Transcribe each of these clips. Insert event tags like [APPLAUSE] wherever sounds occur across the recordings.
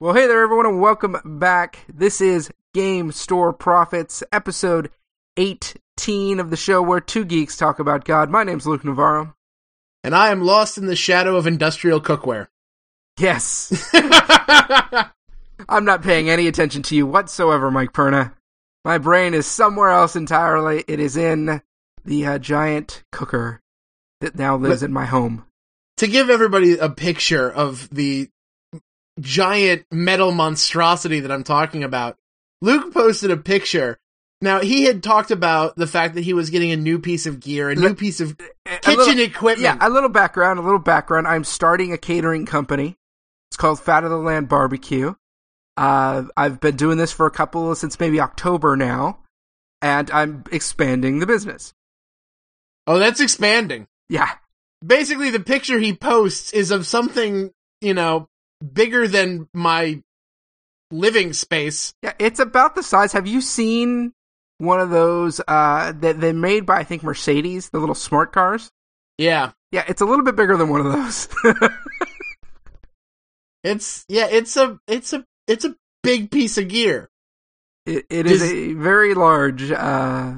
Well, hey there, everyone, and welcome back. This is Game Store Prophets, episode 18 of the show where two geeks talk about God. My name's Luke Navarro. And I am lost in the shadow of industrial cookware. Yes. [LAUGHS] I'm not paying any attention to you whatsoever, Mike Perna. My brain is somewhere else entirely. It is in the uh, giant cooker that now lives But- in my home. to give everybody a picture of the giant metal monstrosity that I'm talking about, Luke posted a picture. Now, he had talked about the fact that he was getting a new piece of gear, a new piece of kitchen little- equipment. Yeah, a little background, a little background. I'm starting a catering company. It's called Fat of the Land Barbecue. Uh, I've been doing this for a couple since maybe October now, and I'm expanding the business. oh, that's expanding. Yeah, Basically, the picture he posts is of something, you know, bigger than my living space. yeah, it's about the size. Have you seen one of those uh, that they made by I think Mercedes, the little smart cars? Yeah. Yeah, it's a little bit bigger than one of those. [LAUGHS] It's, yeah, it's a, it's a, it's a big piece of gear. It, it is Does- a very large. Uh,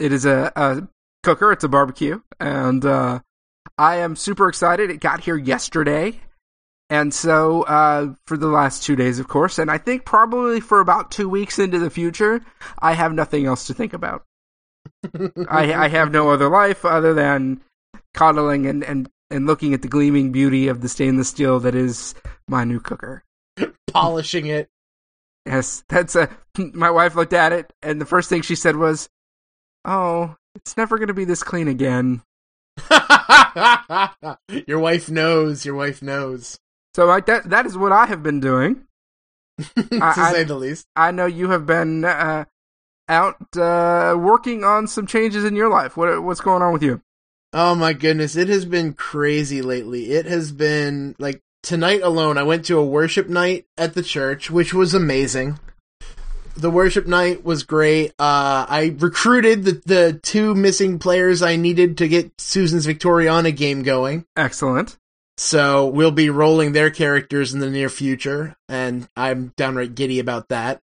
it is a, a cooker. It's a barbecue, and uh, I am super excited. It got here yesterday, and so uh, for the last two days, of course, and I think probably for about two weeks into the future, I have nothing else to think about. [LAUGHS] I, I have no other life other than coddling and, and, and looking at the gleaming beauty of the stainless steel that is my new cooker. Polishing it. Yes, that's a. [LAUGHS] My wife looked at it, and the first thing she said was, "Oh, it's never going to be this clean again." [LAUGHS] your wife knows. Your wife knows. So, like that, that is what I have been doing. [LAUGHS] to I- say the least. I know you have been uh, out uh, working on some changes in your life. What what's going on with you? Oh my goodness, it has been crazy lately. It has been like tonight alone. I went to a worship night at the church, which was amazing. The worship night was great. Uh, I recruited the the two missing players I needed to get Susan's Victoriana game going. Excellent. So we'll be rolling their characters in the near future, and I'm downright giddy about that.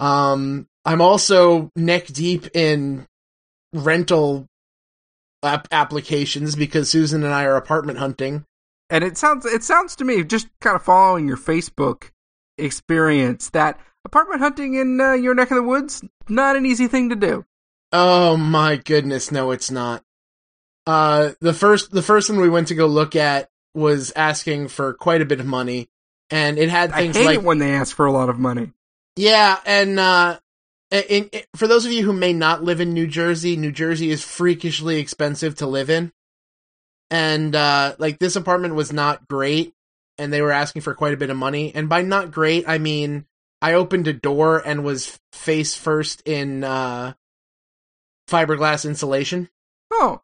Um, I'm also neck deep in rental app- applications because Susan and I are apartment hunting. And it sounds it sounds to me just kind of following your Facebook experience that apartment hunting in uh, your neck of the woods not an easy thing to do. Oh my goodness, no, it's not. Uh, the first the first one we went to go look at was asking for quite a bit of money, and it had I things hate like it when they ask for a lot of money. Yeah, and uh, in, in, for those of you who may not live in New Jersey, New Jersey is freakishly expensive to live in, and uh, like this apartment was not great, and they were asking for quite a bit of money. And by not great, I mean I opened a door and was face first in uh, fiberglass insulation. Oh,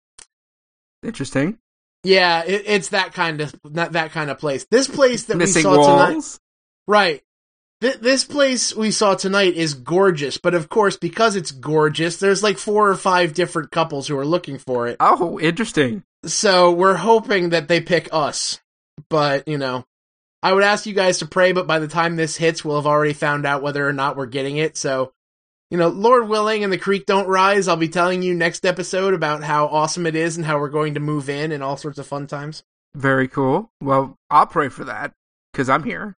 interesting. Yeah, it, it's that kind of not that kind of place. This place that Missing we saw tonight. Right. Th- this place we saw tonight is gorgeous, but of course, because it's gorgeous, there's like four or five different couples who are looking for it. Oh, interesting. So we're hoping that they pick us. But, you know, I would ask you guys to pray, but by the time this hits, we'll have already found out whether or not we're getting it. So, you know, Lord willing and the creek don't rise, I'll be telling you next episode about how awesome it is and how we're going to move in and all sorts of fun times. Very cool. Well, I'll pray for that because I'm here.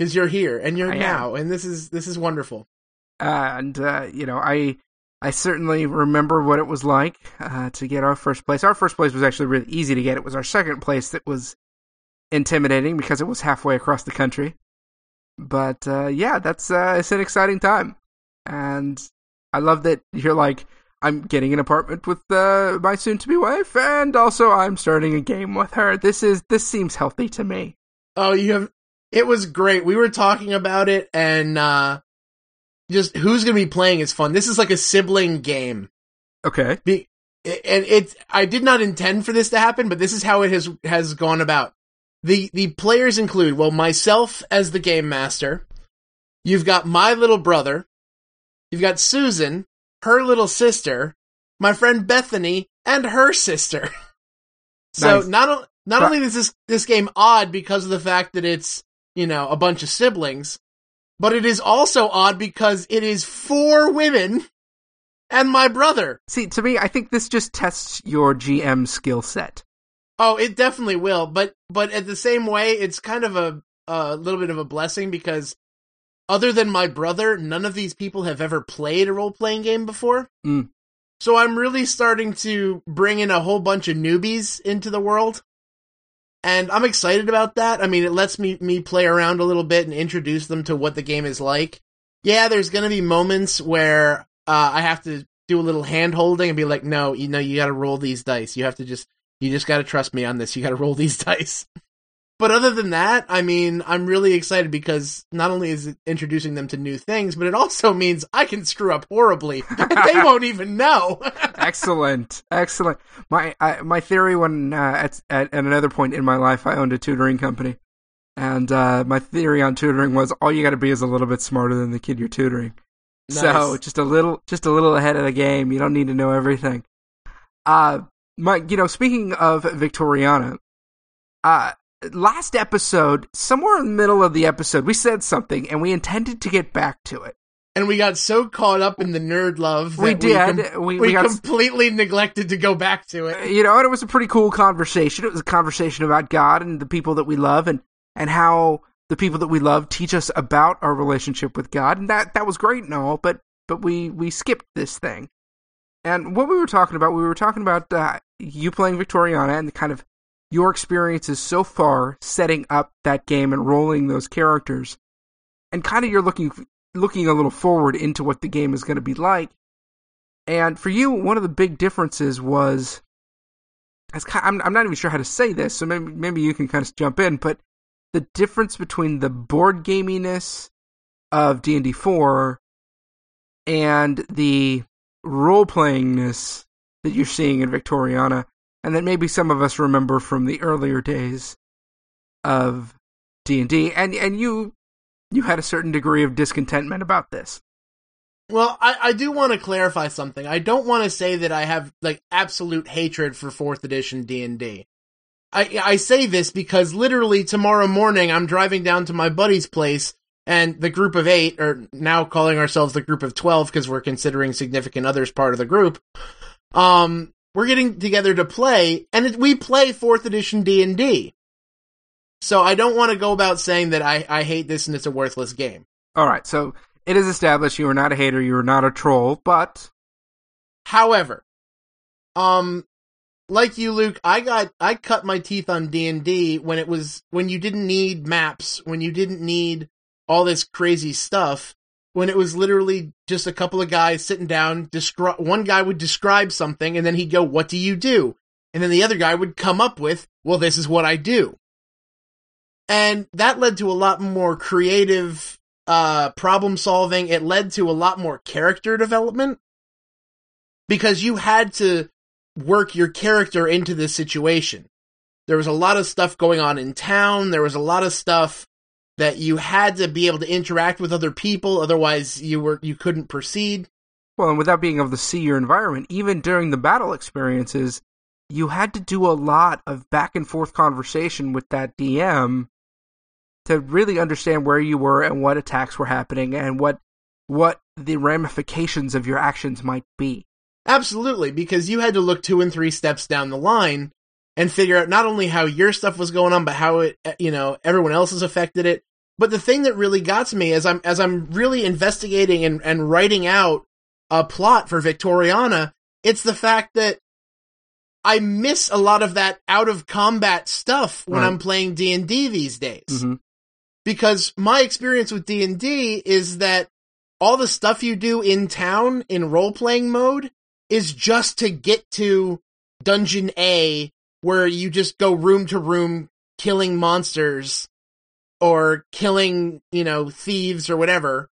Cause you're here and you're I am. now, and this is, this is wonderful. and uh, you know, I I certainly remember what it was like uh, to get our first place. Our first place was actually really easy to get. It was our second place that was intimidating because it was halfway across the country. But uh, yeah, that's uh, it's an exciting time, and I love that you're like. I'm getting an apartment with uh, my soon-to-be wife, and also I'm starting a game with her. This is this seems healthy to me. Oh, you have. It was great. We were talking about it, and uh just who's going to be playing is fun. This is like a sibling game. Okay, Be- and it. I did not intend for this to happen, but this is how it has has gone about. the The players include well, myself as the game master. You've got my little brother. You've got Susan, her little sister, my friend Bethany, and her sister. [LAUGHS] so Nice. not o- not But- only is this this game odd because of the fact that it's you know a bunch of siblings, But it is also odd because it is four women and my brother. See, to me, I think this just tests your GM skill set. Oh, it definitely will. But but at the same way, it's kind of a a little bit of a blessing because other than my brother, none of these people have ever played a role playing game before. Mm. So I'm really starting to bring in a whole bunch of newbies into the world. And I'm excited about that. I mean, it lets me me play around a little bit and introduce them to what the game is like. Yeah, there's going to be moments where uh, I have to do a little hand holding and be like, "No, you know, you got to roll these dice. You have to just you just got to trust me on this. You got to roll these [LAUGHS] dice." But other than that, I mean, I'm really excited because not only is it introducing them to new things, but it also [LAUGHS] means I can screw up horribly [LAUGHS] and they [LAUGHS] won't even know. excellent, excellent. My I, my theory when uh, at, at at another point in my life, I owned a tutoring company, and uh, my theory on tutoring was all you got to be is a little bit smarter than the kid you're tutoring. Nice. So just a little, just a little ahead of the game. You don't need to know everything. Uh, my, you know, speaking of Victoriana, uh, last episode, somewhere in the middle of the episode, we said something and we intended to get back to it. and we got so caught up in the nerd love that We did. com- We- we, we got- completely neglected to go back to it. You know, and it was a pretty cool conversation. It was a conversation about God and the people that we love and, and how the people that we love teach us about our relationship with God. And that, that was great and all, but, but we, we skipped this thing. And what we were talking about, we were talking about uh, you playing Victoriana and the kind of your experiences so far setting up that game and rolling those characters. And kind of you're looking looking a little forward into what the game is going to be like. And for you, one of the big differences was I'm, I'm not even sure how to say this, so maybe maybe you can kind of jump in, but the difference between the board gaminess of D&D 4 and the role playingness that you're seeing in Victoriana and that maybe some of us remember from the earlier days of D&D and and you you had a certain degree of discontentment about this. Well, I, I do want to clarify something. I don't want to say that I have like absolute hatred for fourth edition D and D. I I say this because literally tomorrow morning I'm driving down to my buddy's place and the group of eight, or now calling ourselves the group of twelve because we're considering significant others part of the group. Um, we're getting together to play, and it, we play fourth edition D and D. So I don't want to go about saying that I I hate this and it's a worthless game. All right, so it is established you are not a hater, you are not a troll, but However, um, like you, Luke, I got I cut my teeth on D and D when it was when you didn't need maps, when you didn't need all this crazy stuff, when it was literally just a couple of guys sitting down. Descri- one guy would describe something, and then he'd go, "What do you do?" And then the other guy would come up with, "Well, this is what I do." And that led to a lot more creative uh problem solving. It led to a lot more character development because you had to work your character into this situation. There was a lot of stuff going on in town. There was a lot of stuff that you had to be able to interact with other people, otherwise you were you couldn't proceed. well, and without being able to see your environment, even during the battle experiences, you had to do a lot of back and forth conversation with that DM to really understand where you were and what attacks were happening and what what the ramifications of your actions might be. Absolutely, because you had to look two and three steps down the line and figure out not only how your stuff was going on, but how it, you know, everyone else has affected it. But the thing that really got to me as I'm as I'm really investigating and, and writing out a plot for Victoriana, it's the fact that I miss a lot of that out of combat stuff when Right. I'm playing D and D these days Mhm. because my experience with D&D is that all the stuff you do in town in role-playing mode is just to get to dungeon A where you just go room to room killing monsters or killing, you know, thieves or whatever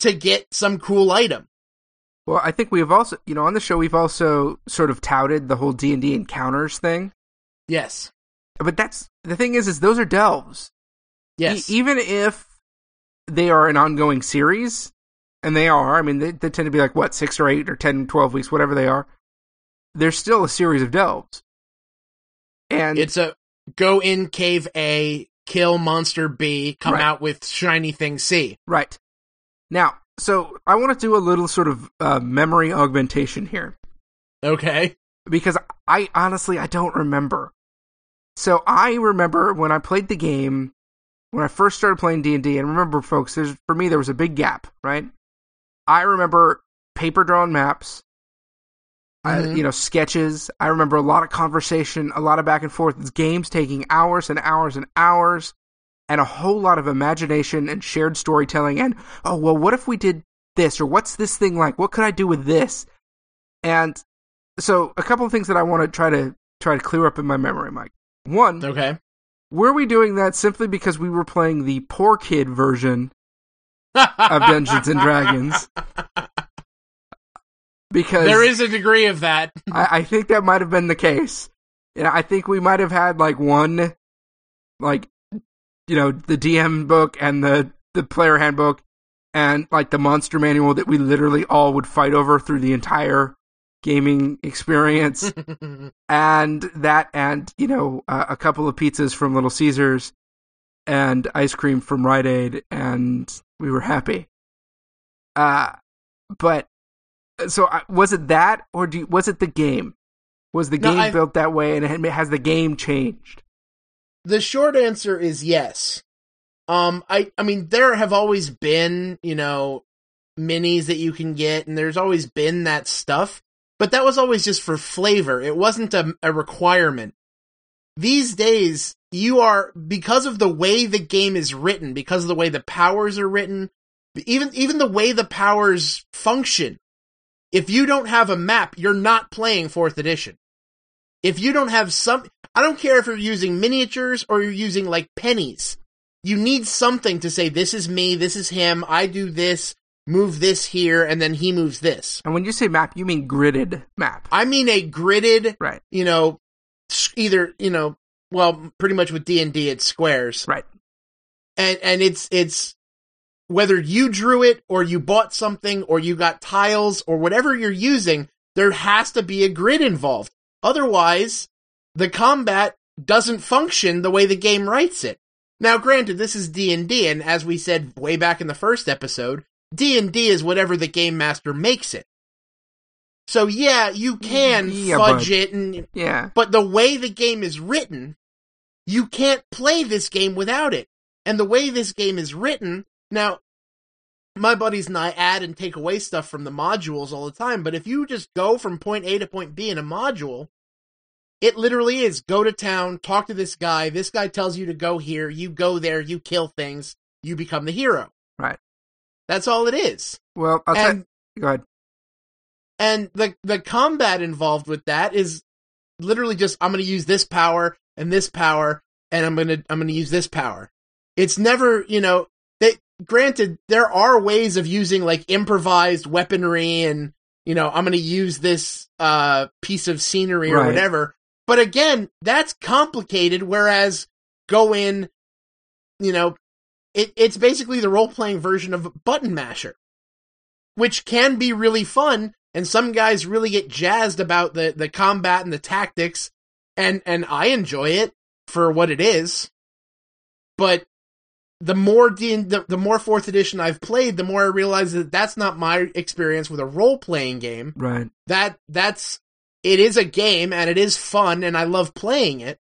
to get some cool item. Well, I think we have also, you know, on the show we've also sort of touted the whole D and D encounters thing. Yes. But that's the thing is, is those are delves. Yes. E- even if they are an ongoing series, and they are, I mean, they, they tend to be like, what, six or eight or 10, 12 weeks, whatever they are, they're still a series of delves. And it's a go in cave A, kill monster B, come Right. out with shiny thing C. Right. Now, so I want to do a little sort of uh, memory augmentation here Okay. because I honestly I don't remember. So I remember when I played the game when I first started playing D and D, and remember, folks, there's for me there was a big gap, right? I remember paper drawn maps, I, Mhm. you know, sketches. I remember a lot of conversation, a lot of back and forth. Games taking hours and hours and hours, and a whole lot of imagination and shared storytelling. And oh well, what if we did this, or what's this thing like? What could I do with this? And so, a couple of things that I want to try to try to clear up in my memory, Mike. One, Okay. were we doing that simply because we were playing the poor kid version of Dungeons and Dragons? [LAUGHS] Because there is a degree of that. [LAUGHS] I, I think that might have been the case. Yeah, I think we might have had like one, like, you know, the DM book and the the player handbook, and like the monster manual that we literally all would fight over through the entire gaming experience, [LAUGHS] and that, and you know, uh, a couple of pizzas from Little Caesars, and ice cream from Rite Aid, and we were happy. Uh, but so I, was it that, or do you, was it the game? Was the No, game I- built that way, and has the game changed? the short answer is yes. Um, I, I mean, there have always been, you know, minis that you can get, and there's always been that stuff, but that was always just for flavor. It wasn't a, a requirement. These days, you are, because of the way the game is written, because of the way the powers are written, even, even the way the powers function, if you don't have a map, you're not playing fourth edition. If you don't have some, I don't care if you're using miniatures or you're using like pennies. You need something to say, this is me, this is him, I do this, move this here, and then he moves this. And when you say map, you mean gridded map, I mean a gridded, right? you know, either, you know, well, pretty much with D&D it's squares. Right. And, and it's, it's, whether you drew it or you bought something or you got tiles or whatever you're using, there has to be a grid involved. Otherwise, the combat doesn't function the way the game writes it. Now, granted, this is D&D, and as we said way back in the first episode, D&D is whatever the game master makes it. So yeah, you can Yeah, fudge but- it and Yeah, but the way the game is written, you can't play this game without it. And the way this game is written, now, my buddies and I add and take away stuff from the modules all the time, but if you just go from point A to point B in a module, it literally is go to town, talk to this guy, this guy tells you to go here, you go there, you kill things, you become the hero. Right. That's all it is. well, I'll And tell go ahead. and the the combat involved with that is literally just I'm going to use this power and this power and I'm going to I'm going to use this power. It's never, you know, they granted there are ways of using like improvised weaponry and you know, I'm going to use this uh piece of scenery or Right. whatever. But again, that's complicated whereas go in you know, it, it's basically the role playing version of Button Masher, which can be really fun. And some guys really get jazzed about the, the combat and the tactics. And, and I enjoy it for what it is. But the more D, the, the more fourth edition I've played, the more I realize that that's not my experience with a role playing game Right. that that's it is a game and it is fun and I love playing it.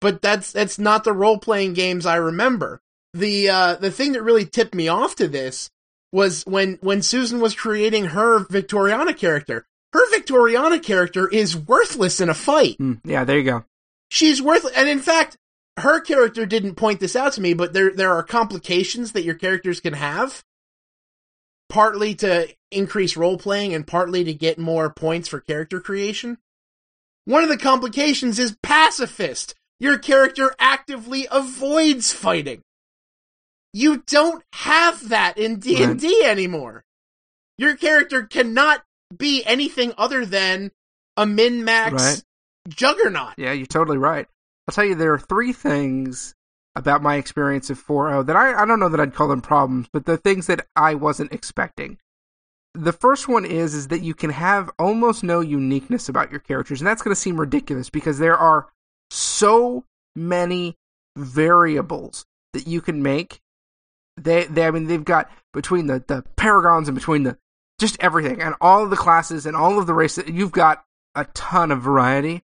But that's that's not the role playing games I remember. The uh the thing that really tipped me off to this was when when Susan was creating her Victoriana character. Her Victoriana character is worthless in a fight. Mm, yeah, there you go. She's worthless and in fact her character didn't point this out to me, but there there are complications that your characters can have partly to increase role playing and partly to get more points for character creation. One of the complications is pacifist. Your character actively avoids fighting. You don't have that in D&D anymore. Your character cannot be anything other than a min-max Right. juggernaut. Yeah, you're totally right. I'll tell you, there are three things about my experience of 4.0 that I, I don't know that I'd call them problems, but the things that I wasn't expecting. The first one is is that you can have almost no uniqueness about your characters, and that's going to seem ridiculous because there are so many variables that you can make. They, they, I mean, they've got between the the paragons and between the just everything and all of the classes and all of the races. You've got a ton of variety.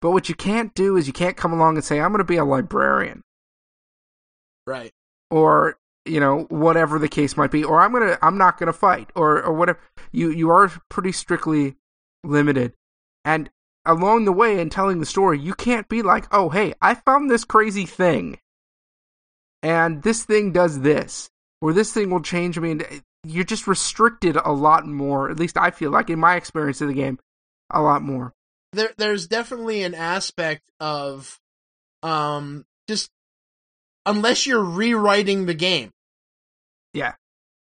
But what you can't do is you can't come along and say, "I'm going to be a librarian," Right. or you know whatever the case might be, or I'm gonna I'm not going to fight, or or whatever. You you are pretty strictly limited, and along the way in telling the story, you can't be like, "Oh, hey, I found this crazy thing." and this thing does this, or this thing will change. I mean, eh, you're just restricted a lot more. At least I feel like, in my experience of the game, a lot more. There, there's definitely an aspect of, um, just unless you're rewriting the game. Yeah.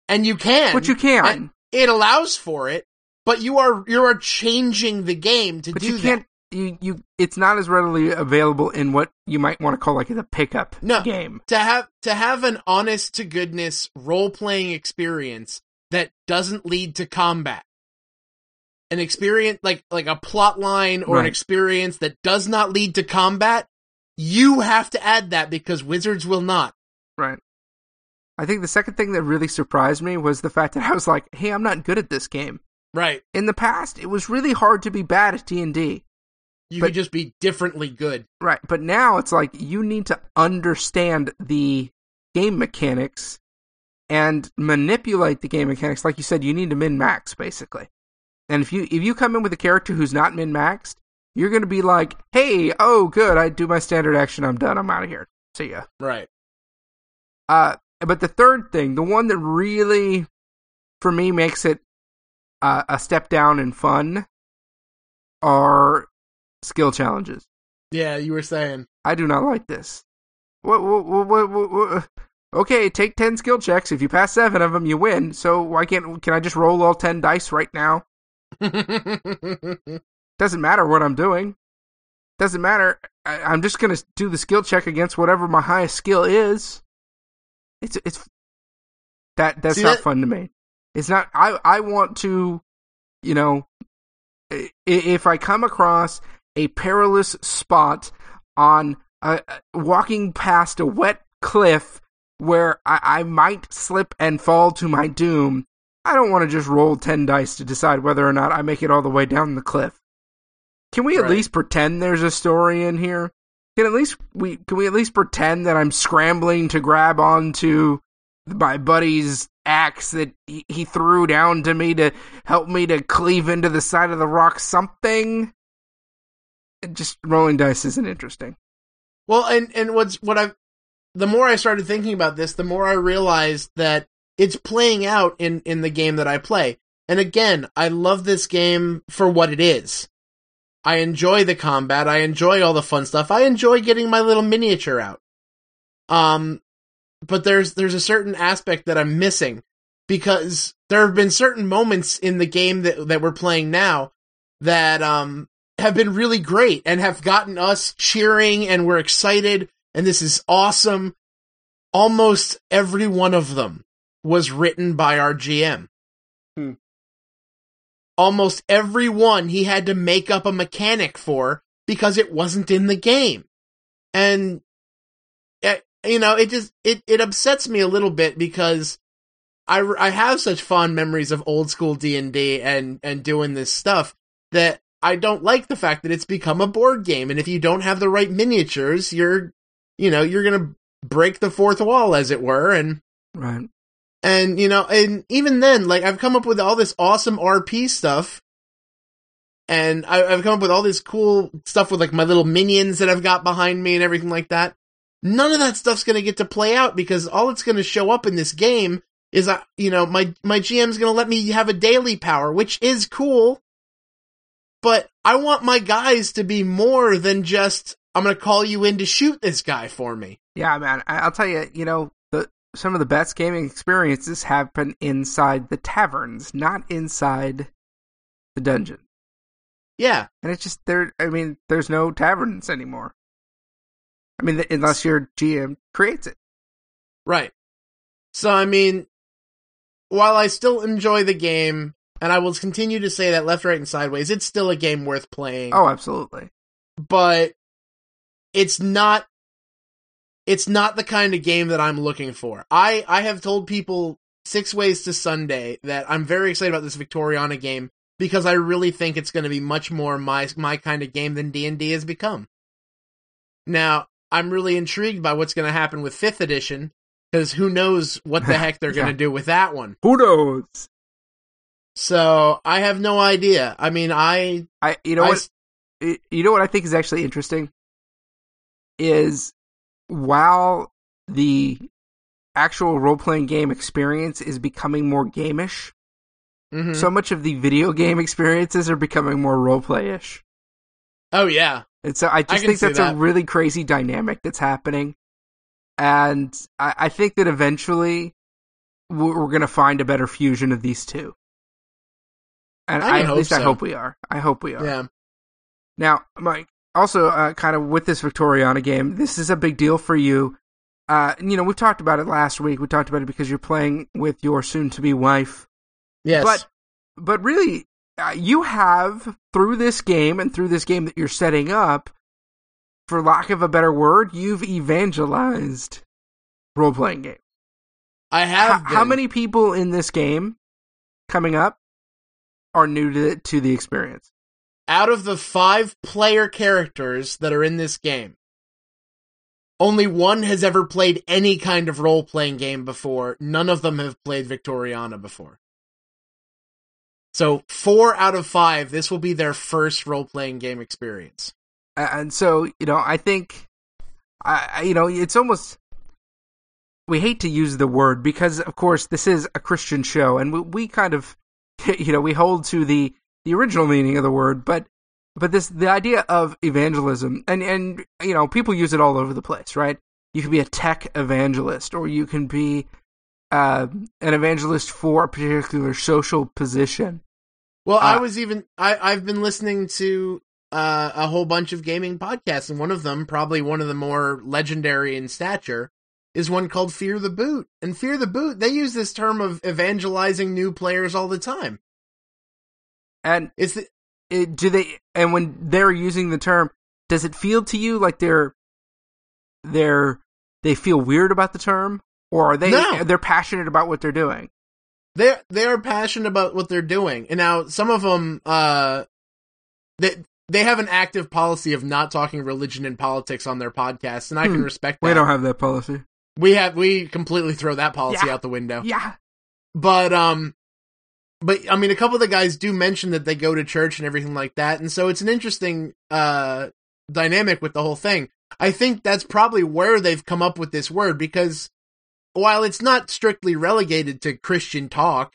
And you can, But you can. it allows for it, but you are you are changing the game to but do you can't. You, you it's not as readily available in what you might want to call like the pickup No. game. To have to have an honest to goodness role playing experience that doesn't lead to combat. An experience like like a plot line or an experience that does not lead to combat, you have to add that because wizards will not. Right. I think the second thing that really surprised me was the fact that I was like, "Hey, I'm not good at this game." Right. In the past, it was really hard to be bad at D and D. You But- could just be differently good. Right, but now it's like you need to understand the game mechanics and manipulate the game mechanics. Like you said, you need to min max basically. And if you if you come in with a character who's not min maxed, you're going to be like, "Hey, oh good, I do my standard action, I'm done, I'm out of here. See ya." Right. Uh, but the third thing, the one that really, for me, makes it uh, a step down in fun, are skill challenges. Yeah, you were saying. I do not like this. What, what, what, what, what, what- Okay, take 10 skill checks. If you pass 7 of them, you win. So why can't can I just roll all 10 dice right now? [LAUGHS] Doesn't matter what I'm doing. Doesn't matter. I, I'm just going to do the skill check against whatever my highest skill is. It's it's that that's See, not that- fun to me. It's not I I want to you know if I come across a perilous spot on walking past a wet cliff where I, I might slip and fall to my doom, I don't want to just roll 10 dice to decide whether or not I make it all the way down the cliff. Can we at Right. least pretend there's a story in here? Can at least we can we at least pretend that I'm scrambling to grab onto my buddy's axe that he, he threw down to me to help me to cleave into the side of the rock something? Just rolling dice isn't interesting. Well, and and what's what I've the more I started thinking about this, the more I realized that it's playing out in in the game that I play. And again, I love this game for what it is. I enjoy the combat. I enjoy all the fun stuff. I enjoy getting my little miniature out. Um, but there's there's a certain aspect that I'm missing because there have been certain moments in the game that that we're playing now that um have been really great and have gotten us cheering and we're excited and this is awesome. Almost every one of them was written by our GM. Hmm. Almost every one he had to make up a mechanic for because it wasn't in the game. And eh, you know, it just it it upsets me a little bit because I I have such fond memories of old school D&D and and doing this stuff that I don't like the fact that it's become a board game and if you don't have the right miniatures, you're you know, you're going to break the fourth wall as it were and Right. And you know, and even then, like I've come up with all this awesome RP stuff, and I, I've come up with all this cool stuff with like my little minions that I've got behind me and everything like that. None of that stuff's gonna get to play out because all it's gonna show up in this game is, uh, you know, my my GM's gonna let me have a daily power, which is cool, but I want my guys to be more than just I'm gonna call you in to shoot this guy for me. Yeah, man. I- I'll tell you, you know, some of the best gaming experiences happen inside the taverns, not inside the dungeon. Yeah, And it's just there. I mean, there's no taverns anymore. I mean, unless your GM creates it. Right. So, I mean, while I still enjoy the game, and I will continue to say that left, right, and sideways, it's still a game worth playing. Oh, absolutely. But it's not it's not the kind of game that I'm looking for. I I have told people six ways to Sunday that I'm very excited about this Victoriana game because I really think it's going to be much more my my kind of game than D&D has become. Now, I'm really intrigued by what's going to happen with 5th edition cuz who knows what the heck they're [LAUGHS] going to do with that one. Who knows? So, I have no idea. I mean, I I you know I what you know what I think is actually interesting is while the actual role playing game experience is becoming more gamish, mhm. so much of the video game experiences are becoming more role play ish. Oh yeah. And so I just can think that's a really crazy dynamic that's happening. And I, I think that eventually we're, we're going to find a better fusion of these two. And I I, at hope least I hope we are. I hope we are. Yeah. Now, Mike, also uh, kind of with this Victoriana game, this is a big deal for you. Uh, you know, we've talked about it last week. We talked about it because you're playing with your soon-to-be wife. Yes. But, but really, uh, you have through this game and through this game that you're setting up, for lack of a better word, you've evangelized role-playing game. I How, have how been. many people in this game coming up are new to to the experience? Out of the five player characters that are in this game, only one has ever played any kind of role playing game before. None of them have played Victoriana before. So, four out of five, this will be their first role playing game experience. and so you know i think I, you know it's almost we hate to use the word because of course this is a christian show and we, we kind of [LAUGHS] you know we hold to the the original meaning of the word but but this the idea of evangelism and and you know people use it all over the place right you can be a tech evangelist or you can be uh, an evangelist for a particular social position Well, I Uh, was even, I, I've been listening to uh, a whole bunch of gaming podcasts, and one of them, probably one of the more legendary in stature, is one called Fear the Boot. And Fear the Boot, they use this term of evangelizing new players all the time. And is it, do they and when they're using the term does it feel to you like they're they're they feel weird about the term or are they No. they're passionate about what they're doing they they are passionate about what they're doing, and now some of them, uh, they they have an active policy of not talking religion and politics on their podcasts, and I can Hmm. respect that. we don't have that policy we have we completely throw that policy Yeah. out the window. yeah but um but i mean a couple of the guys do mention that they go to church and everything like that and so it's an interesting uh dynamic with the whole thing. I think that's probably where they've come up with this word because while it's not strictly relegated to christian talk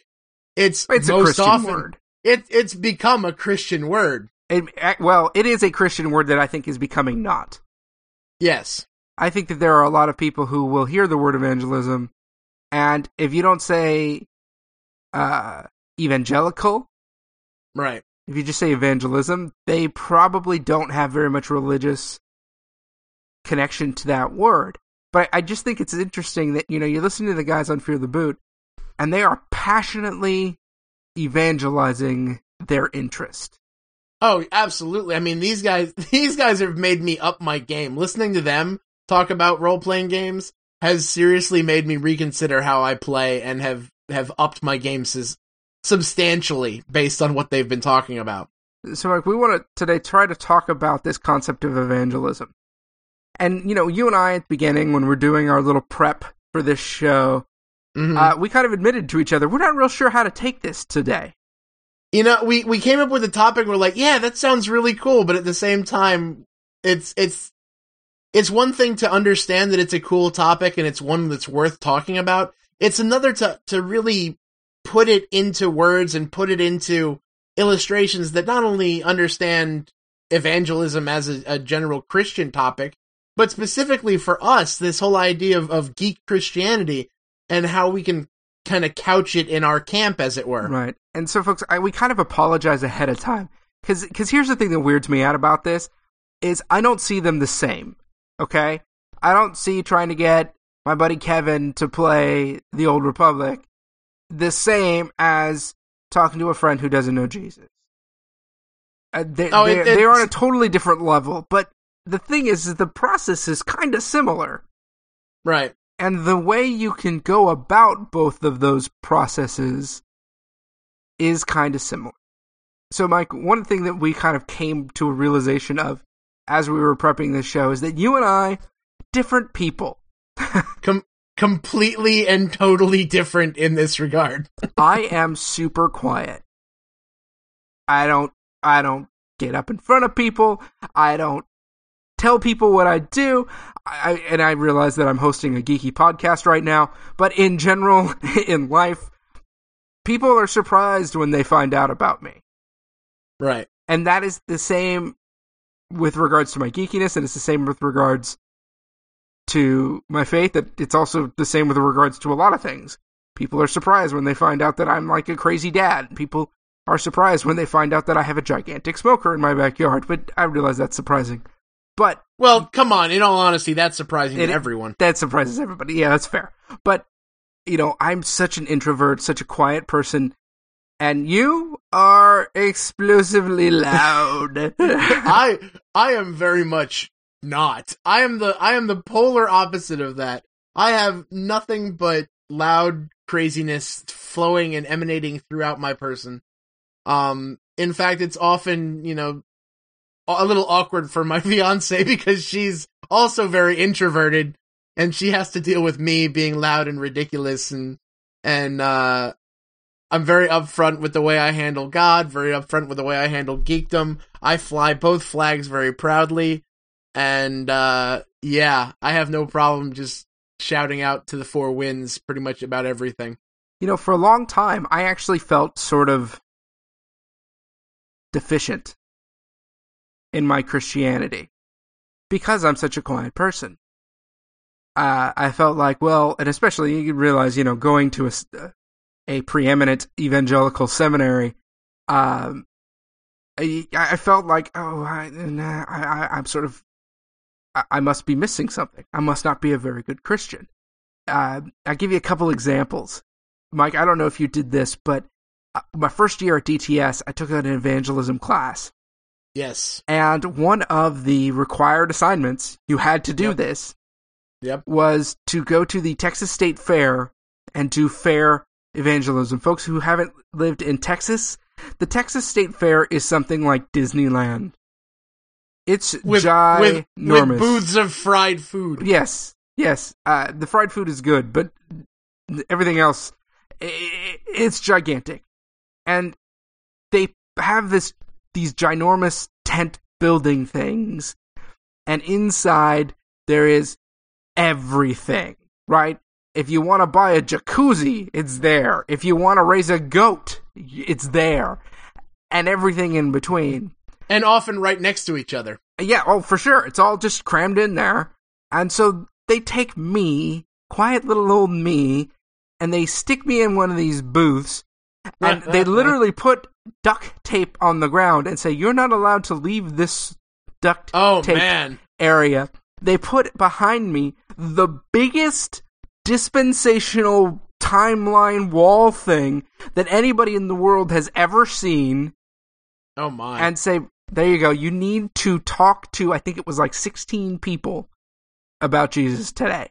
it's it's a most christian often word. it it's become a christian word. It, well it is a christian word that i think is becoming not. Yes. I think that there are a lot of people who will hear the word evangelism and if you don't say uh evangelical right if you just say evangelism, they probably don't have very much religious connection to that word. But I just think it's interesting that, you know, you're listening to the guys on Fear the Boot, and they are passionately evangelizing their interest. Oh, absolutely. I mean, these guys, [LAUGHS] these guys have made me up my game. Listening to them talk about role playing games has seriously made me reconsider how I play and have, have upped my game substantially based on what they've been talking about. So, Mike, we want to today try to talk about this concept of evangelism. And, you know, you and I at the beginning, when we're doing our little prep for this show, Mhm. uh, we kind of admitted to each other, we're not real sure how to take this today. you know, we, we came up with a topic. We're like, yeah, that sounds really cool. But at the same time, it's, it's, it's one thing to understand that it's a cool topic and it's one that's worth talking about. It's another to, to really put it into words and put it into illustrations that not only understand evangelism as a, a general Christian topic, but specifically for us, this whole idea of, of geek Christianity and how we can kind of couch it in our camp, as it were. Right. And so, folks, I, we kind of apologize ahead of time because because here's the thing that weirds me out about this is I don't see them the same. Okay, I don't see trying to get my buddy Kevin to play the Old Republic the same as talking to a friend who doesn't know Jesus. Uh, they, Oh, they're, they're on a totally different level, but the thing is, is the process is kind of similar. Right. And the way you can go about both of those processes is kind of similar. So, Mike, one thing that we kind of came to a realization of as we were prepping this show is that you and I, different people. [LAUGHS] Com- completely and totally different in this regard. [LAUGHS] I am super quiet. I don't I don't get up in front of people. I don't tell people what I do. I, and I realize that I'm hosting a geeky podcast right now, but in general, [LAUGHS] in life, people are surprised when they find out about me. Right. And that is the same with regards to my geekiness, and it's the same with regards to my faith. That it's also the same with regards to a lot of things. People are surprised when they find out that I'm like a crazy dad. People are surprised when they find out that I have a gigantic smoker in my backyard, but I realize that's surprising. But well, come on. In all honesty, that's surprising it, to everyone. That surprises everybody. Yeah, that's fair. But you know, I'm such an introvert, such a quiet person, and you are explosively loud. [LAUGHS] I I am very much not. I am the I am the polar opposite of that. I have nothing but loud craziness flowing and emanating throughout my person. Um in fact it's often, you know, a little awkward for my [LAUGHS] fiance because she's also very introverted and she has to deal with me being loud and ridiculous and and uh I'm very upfront with the way I handle God, very upfront with the way I handle geekdom. I fly both flags very proudly and uh yeah, I have no problem just shouting out to the four winds pretty much about everything. You know, for a long time I actually felt sort of deficient in my Christianity because I'm such a quiet person. Uh, I felt like, well, and especially you realize, you know, going to a, a preeminent evangelical seminary, um, I, I felt like, oh, I, I, I'm sort of, I, I must be missing something. I must not be a very good Christian. Uh, I'll give you a couple examples. Mike, I don't know if you did this, but uh, my first year at DTS, I took an evangelism class. Yes. And one of the required assignments, you had to do Yep. this, Yep. was to go to the Texas State Fair and do fair evangelism. Folks who haven't lived in Texas, the Texas State Fair is something like Disneyland. It's With, with ginormous. with booths of fried food. Yes, yes. Uh, the fried food is good, but everything else, it's gigantic, and they have this these ginormous tent building things, and inside there is everything. Right? If you want to buy a jacuzzi, it's there. If you want to raise a goat, it's there, and everything in between. And often right next to each other. Yeah, oh, for sure. It's all just crammed in there. And so they take me, quiet little old me, and they stick me in one of these booths, and [LAUGHS] they literally put duct tape on the ground and say, You're not allowed to leave this duct Oh tape man. area. They put behind me the biggest dispensational timeline wall thing that anybody in the world has ever seen Oh my. and say, there you go. You need to talk to, I think it was like 16 people about Jesus today.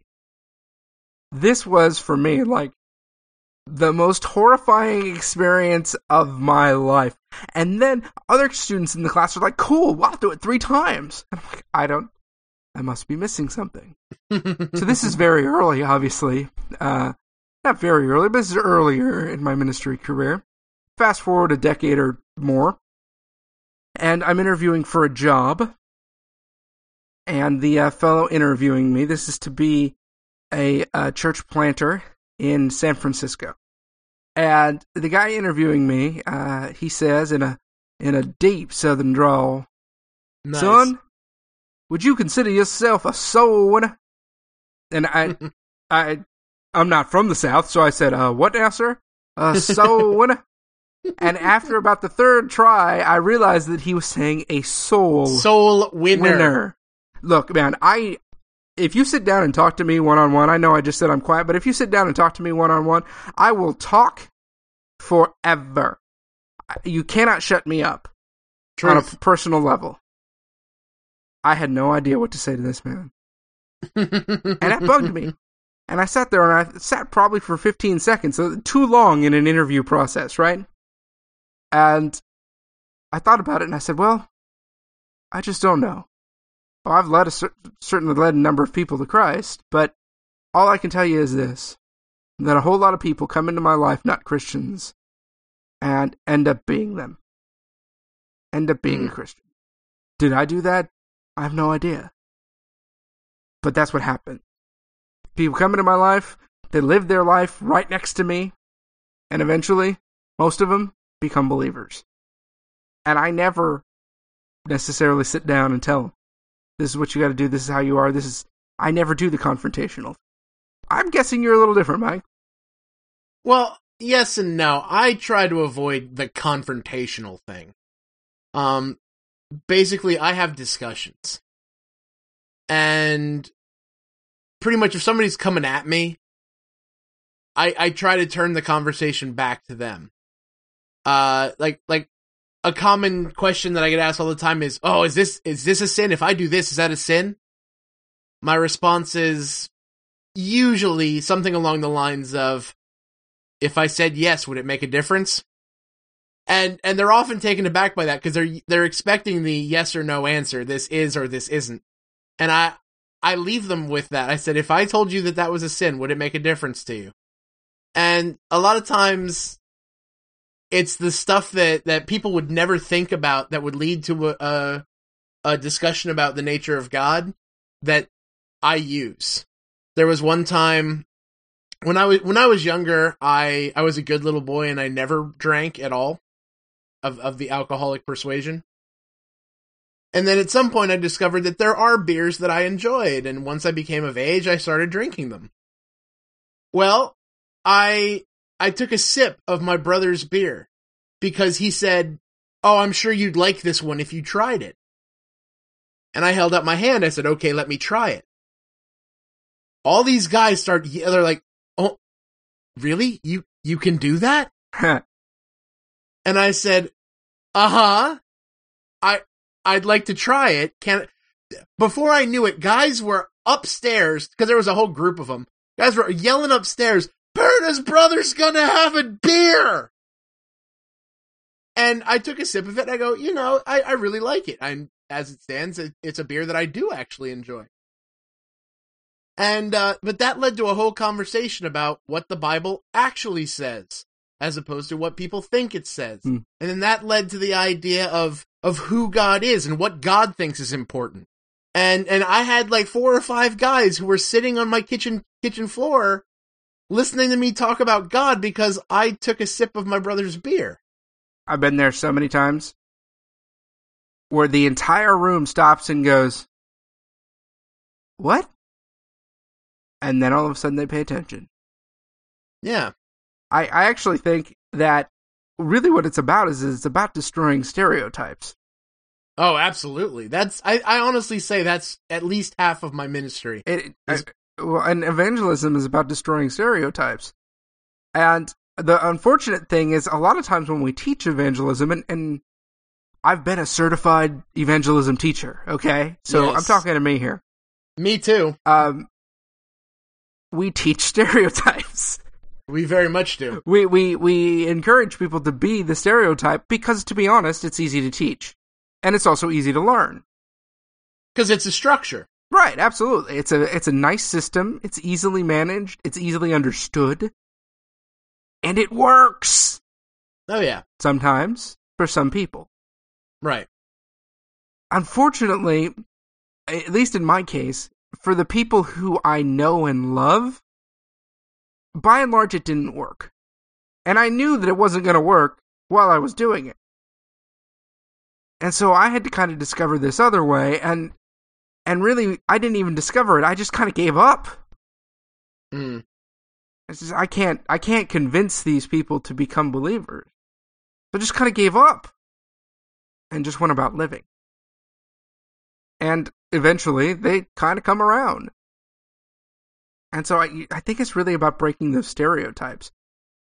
This was for me like the most horrifying experience of my life. And then other students in the class are like, cool, well, I'll do it three times. And I'm like, I don't, I must be missing something. [LAUGHS] So this is very early, obviously. Uh, not very early, but this is earlier in my ministry career. Fast forward a decade or more, and I'm interviewing for a job. And the uh, fellow interviewing me, this is to be a, uh church planter in San Francisco. And the guy interviewing me, uh, he says in a in a deep Southern drawl, Nice. "Son, would you consider yourself a soul winner?" And I, [LAUGHS] I, I'm not from the South, so I said, "Uh, what now, sir? A [LAUGHS] soul winner?" And after about the third try, I realized that he was saying a soul Soul winner. winner. Look, man, I if you sit down and talk to me one on one, I know I just said I'm quiet, but if you sit down and talk to me one on one, I will talk forever. You cannot shut me up on a personal level. I had no idea what to say to this man. And that bugged me. [LAUGHS] And I sat there and I sat probably for 15 seconds, so too long in an interview process, right? And I thought about it and I said, well, I just don't know. Well, I've led a cer- certainly led a number of people to Christ, but all I can tell you is this: that a whole lot of people come into my life not Christians, and end up being them. End up being a hmm. Christian. Did I do that? I have no idea. But that's what happened. People come into my life, they live their life right next to me, and eventually, most of them become believers. And I never necessarily sit down and tell them, this is what you got to do, this is how you are, this is. I never do the confrontational. I'm guessing you're a little different, Mike. Well, yes and no. I try to avoid the confrontational thing. Um, basically, I have discussions. And pretty much if somebody's coming at me, I, I try to turn the conversation back to them. Uh, like, like a common question that I get asked all the time is, "Oh, is this is this a sin? If I do this, is that a sin?" My response is usually something along the lines of, "If I said yes, would it make a difference?" And and they're often taken aback by that because they're they're expecting the yes or no answer. This is or this isn't. And I I leave them with that. I said, "If I told you that that was a sin, would it make a difference to you?" And a lot of times it's the stuff that that people would never think about that would lead to a, a, discussion about the nature of God that I use. There was one time when I was when I was younger, I I was a good little boy and I never drank at all of of the alcoholic persuasion. And then at some point I discovered that there are beers that I enjoyed and once I became of age I started drinking them. Well, I I took a sip of my brother's beer because he said, Oh, I'm sure you'd like this one if you tried it. And I held up my hand. I said, Okay, let me try it. All these guys start, they're like, Oh, really? You, you can do that? and I said, Uh huh. I, I'd like to try it. Can, before I knew it, guys were upstairs because there was a whole group of them. Guys were yelling upstairs, Berta's brother's gonna have a beer. And I took a sip of it. And I go, you know, I, I really like it. And as it stands, it, it's a beer that I do actually enjoy. And, uh, but that led to a whole conversation about what the Bible actually says, as opposed to what people think it says. Mm. And then that led to the idea of, of who God is and what God thinks is important. And, and I had like four or five guys who were sitting on my kitchen, kitchen floor listening to me talk about God because I took a sip of my brother's beer. I've been there so many times where the entire room stops and goes, What? And then all of a sudden they pay attention. Yeah. I, I actually think that really what it's about is, is it's about destroying stereotypes. Oh, absolutely. That's I, I honestly say that's at least half of my ministry. It, and evangelism is about destroying stereotypes. And the unfortunate thing is, a lot of times when we teach evangelism, and, and I've been a certified evangelism teacher, okay? So Yes. I'm talking to me here. Me too. Um, we teach [LAUGHS] stereotypes. We very much do. We, we, we encourage people to be the stereotype because, to be honest, it's easy to teach. And it's also easy to learn. Because it's a structure. Right, absolutely. It's a it's a nice system. It's easily managed. It's easily understood. And it works Oh yeah. sometimes for some people. Right. Unfortunately, at least in my case, for the people who I know and love, by and large it didn't work. And I knew that it wasn't going to work while I was doing it. And so I had to kind of discover this other way and and really I didn't even discover it. I just kind of gave up. Mm. Just, I can't I can't convince these people to become believers. So I just kind of gave up and just went about living. And eventually they kind of come around. And so I I think it's really about breaking those stereotypes.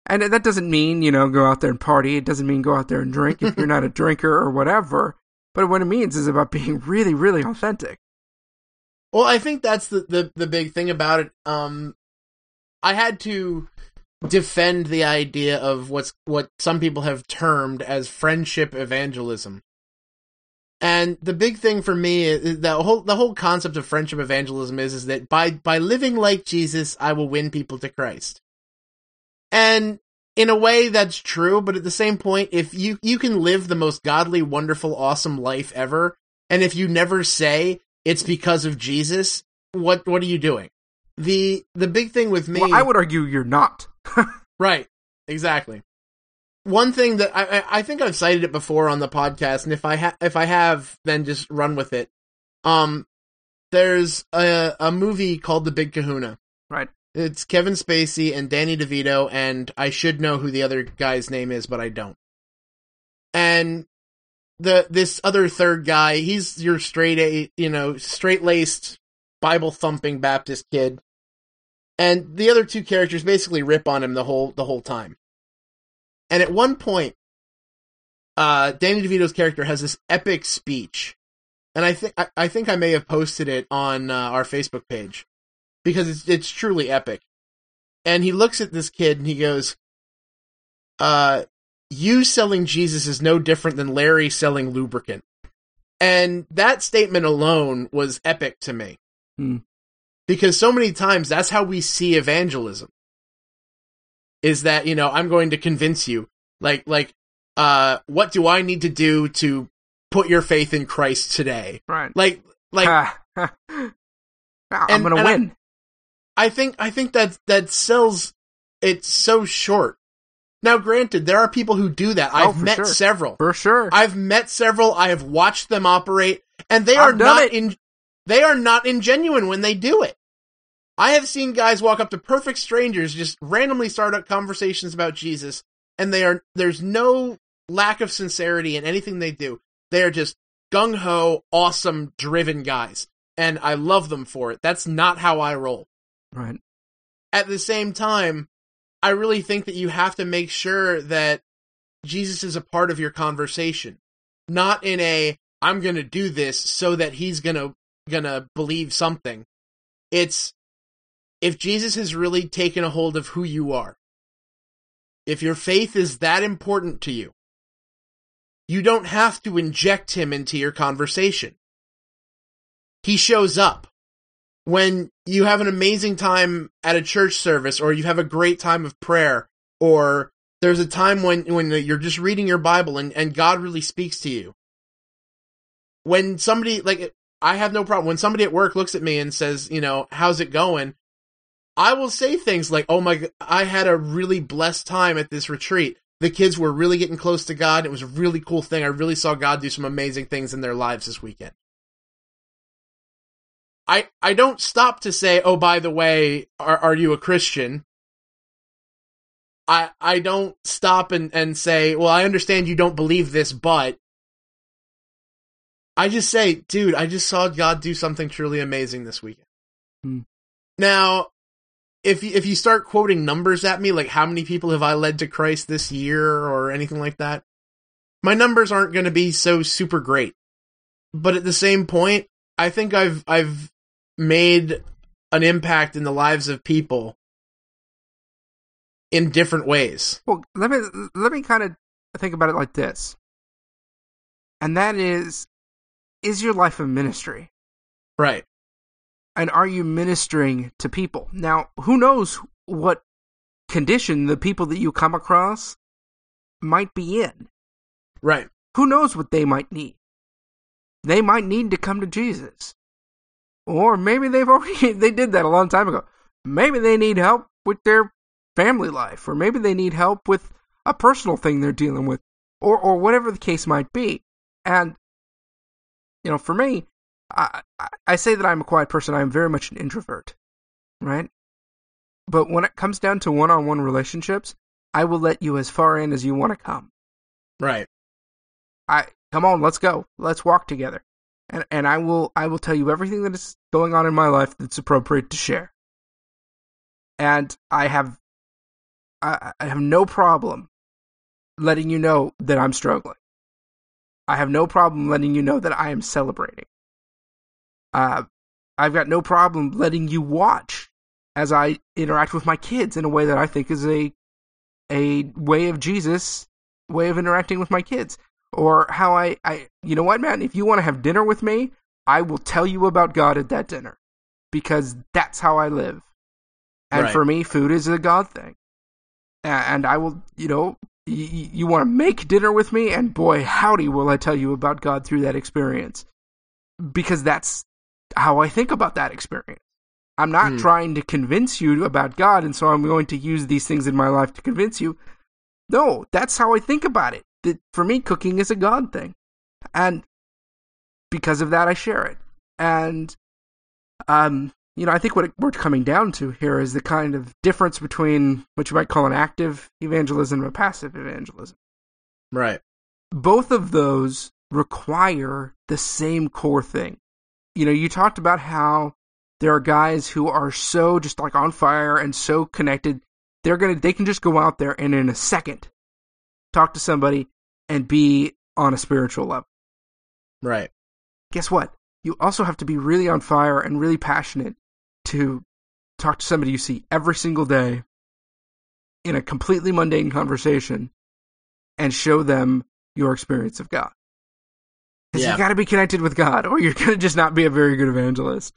And that doesn't mean, you know, go out there and party. It doesn't mean go out there and drink if you're not a [LAUGHS] drinker or whatever. But what it means is about being really, really authentic. Well, I think that's the, the, the big thing about it. Um, I had to defend the idea of what's what some people have termed as friendship evangelism. And the big thing for me is the whole the whole concept of friendship evangelism is is that by by living like Jesus, I will win people to Christ. And in a way that's true, but at the same point, if you you can live the most godly, wonderful, awesome life ever, and if you never say it's because of Jesus, what what are you doing? The the big thing with me Well, I would argue you're not. [LAUGHS] Right. Exactly. One thing that I, I- I think I've cited it before on the podcast, and if I ha- if I have, then just run with it. Um, there's a a movie called The Big Kahuna. Right. It's Kevin Spacey and Danny DeVito, and I should know who the other guy's name is, but I don't. And the this other third guy, he's your straight a you know straight laced Bible thumping Baptist kid, and the other two characters basically rip on him the whole the whole time. And at one point, uh, Danny DeVito's character has this epic speech, and I think I, I think I may have posted it on uh, our Facebook page because it's it's truly epic. And he looks at this kid and he goes, "Uh, you selling Jesus is no different than Larry selling lubricant." And that statement alone was epic to me. Hmm. Because so many times that's how we see evangelism. Is that, you know, I'm going to convince you. Like like uh what do I need to do to put your faith in Christ today? Right. Like like [LAUGHS] I'm And- gonna and I- win. I think I think that that sells it's so short. Now granted, there are people who do that. Oh, I've for met sure. several. for sure. I've met several. I have watched them operate, and they I've are not it. in. They are not ingenuine when they do it. I have seen guys walk up to perfect strangers, just randomly start up conversations about Jesus, and they are there's no lack of sincerity in anything they do. They are just gung ho, awesome, driven guys, and I love them for it. That's not how I roll right. at the same time, I really think that you have to make sure that Jesus is a part of your conversation, not in a I'm going to do this so that he's going to going to believe something. It's if Jesus has really taken a hold of who you are. If your faith is that important to you, you don't have to inject him into your conversation. He shows up when you have an amazing time at a church service or you have a great time of prayer or there's a time when when you're just reading your bible and, and god really speaks to you. When somebody like i have no problem. When somebody at work looks at me and says you know how's it going? I will say things like oh my I had a really blessed time at this retreat. The kids were really getting close to god. It was a really cool thing. I really saw god do some amazing things in their lives this weekend I I don't stop to say, "Oh, by the way, are are you a Christian?" I I don't stop and and say, "Well, I understand you don't believe this, but." I just say, "Dude, I just saw God do something truly amazing this weekend." Hmm. Now, if you, if you start quoting numbers at me, like how many people have I led to Christ this year or anything like that, my numbers aren't going to be so super great. But at the same point, I think I've I've made an impact in the lives of people in different ways. Well, let me let me kind of think about it like this, and that is, is your life a ministry, Right. and are you ministering to people? Now, who knows what condition the people that you come across might be in? Right. Who knows what they might need? They might need to come to Jesus. Or maybe they've already [LAUGHS] they did that a long time ago. Maybe they need help with their family life or maybe they need help with a personal thing they're dealing with or or whatever the case might be. And you know, for me, I I- say that I'm a quiet person. I'm very much an introvert. Right? But when it comes down to one-on-one relationships, I will let you as far in as you want to come. Right. I come on, let's go. Let's walk together. And and I will I will tell you everything that is going on in my life that's appropriate to share. And I have I, I have no problem letting you know that I'm struggling. I have no problem letting you know that I am celebrating. Uh I've got no problem letting you watch as I interact with my kids in a way that I think is a a way of Jesus way of interacting with my kids or how I, I you know what man if you want to have dinner with me I will tell you about God at that dinner because that's how I live and Right. for me food is a God thing and I will you know y- you want to make dinner with me and boy howdy will I tell you about God through that experience because that's how I think about that experience I'm not Hmm. trying to convince you about God, and so I'm going to use these things in my life to convince you. No, that's how I think about it. That for me, cooking is a God thing, and because of that, I share it. And um, you know, I think what we're coming down to here is the kind of difference between what you might call an active evangelism and a passive evangelism. Right. Both of those require the same core thing. You know, you talked about how there are guys who are so just like on fire and so connected they're gonna they can just go out there and in a second talk to somebody and be on a spiritual level Right. guess what you also have to be really on fire and really passionate to talk to somebody you see every single day in a completely mundane conversation and show them your experience of god because Yeah. you got to be connected with god or you're gonna just not be a very good evangelist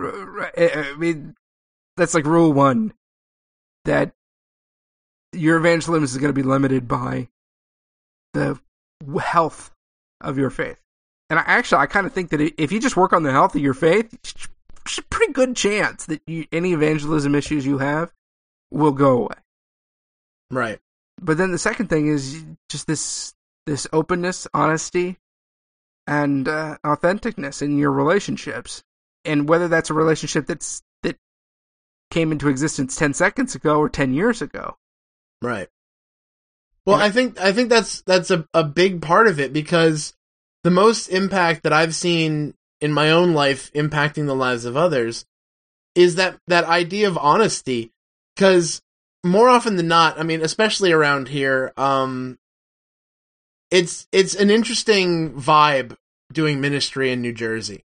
eh, eh, I mean, that's like rule one that your evangelism is going to be limited by the health of your faith. And I actually, I kind of think that if you just work on the health of your faith, it's a pretty good chance that you, any evangelism issues you have will go away. Right. But then the second thing is just this this openness, honesty, and uh, authenticness in your relationships, and whether that's a relationship that's that came into existence ten seconds ago or ten years ago. Right. Well, I think I think that's that's a, a big part of it because the most impact that I've seen in my own life impacting the lives of others is that that idea of honesty because more often than not, I mean, especially around here, um it's it's an interesting vibe doing ministry in New Jersey.